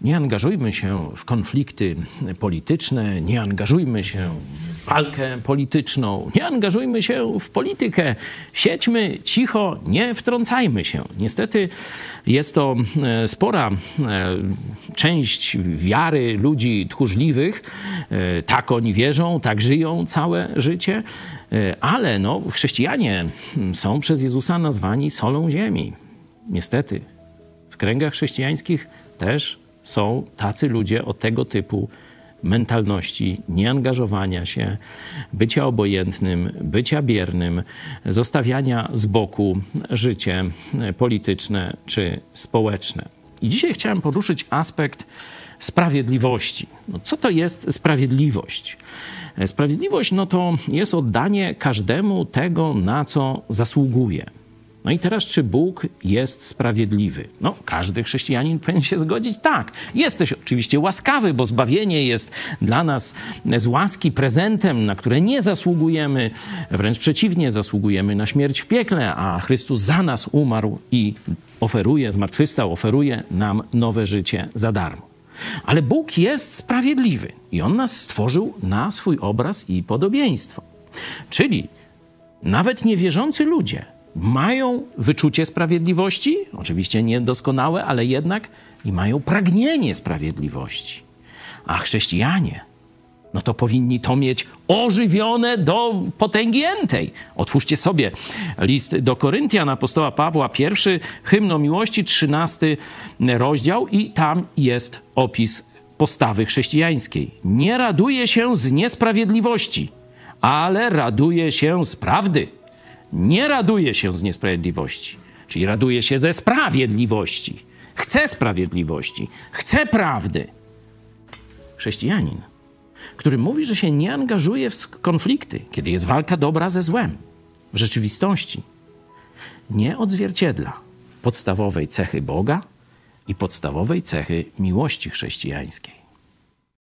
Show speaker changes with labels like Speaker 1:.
Speaker 1: Nie angażujmy się w konflikty polityczne, nie angażujmy się w walkę polityczną, nie angażujmy się w politykę. Siedźmy cicho, nie wtrącajmy się. Niestety jest to e, spora e, część wiary ludzi tchórzliwych. E, tak oni wierzą, tak żyją całe życie. Ale no, chrześcijanie są przez Jezusa nazwani solą ziemi. Niestety w kręgach chrześcijańskich też są tacy ludzie o tego typu mentalności, nieangażowania się, bycia obojętnym, bycia biernym, zostawiania z boku życie polityczne czy społeczne. I dzisiaj chciałem poruszyć aspekt sprawiedliwości. No, co to jest sprawiedliwość? Sprawiedliwość no to jest oddanie każdemu tego, na co zasługuje. No i teraz, czy Bóg jest sprawiedliwy? No, każdy chrześcijanin powinien się zgodzić, tak. Jesteś oczywiście łaskawy, bo zbawienie jest dla nas z łaski prezentem, na które nie zasługujemy, wręcz przeciwnie, zasługujemy na śmierć w piekle, a Chrystus za nas umarł i oferuje, zmartwychwstał, oferuje nam nowe życie za darmo. Ale Bóg jest sprawiedliwy i On nas stworzył na swój obraz i podobieństwo. Czyli nawet niewierzący ludzie mają wyczucie sprawiedliwości, oczywiście niedoskonałe, ale jednak i mają pragnienie sprawiedliwości. A chrześcijanie, no to powinni to mieć ożywione do potęgi entej. Otwórzcie sobie list do Koryntian apostoła Pawła, pierwszy hymn o miłości, trzynasty rozdział i tam jest opis postawy chrześcijańskiej. Nie raduje się z niesprawiedliwości, ale raduje się z prawdy nie raduje się z niesprawiedliwości, czyli raduje się ze sprawiedliwości. Chce sprawiedliwości, chce prawdy. Chrześcijanin, który mówi, że się nie angażuje w konflikty, kiedy jest walka dobra ze złem, w rzeczywistości nie odzwierciedla podstawowej cechy Boga i podstawowej cechy miłości chrześcijańskiej.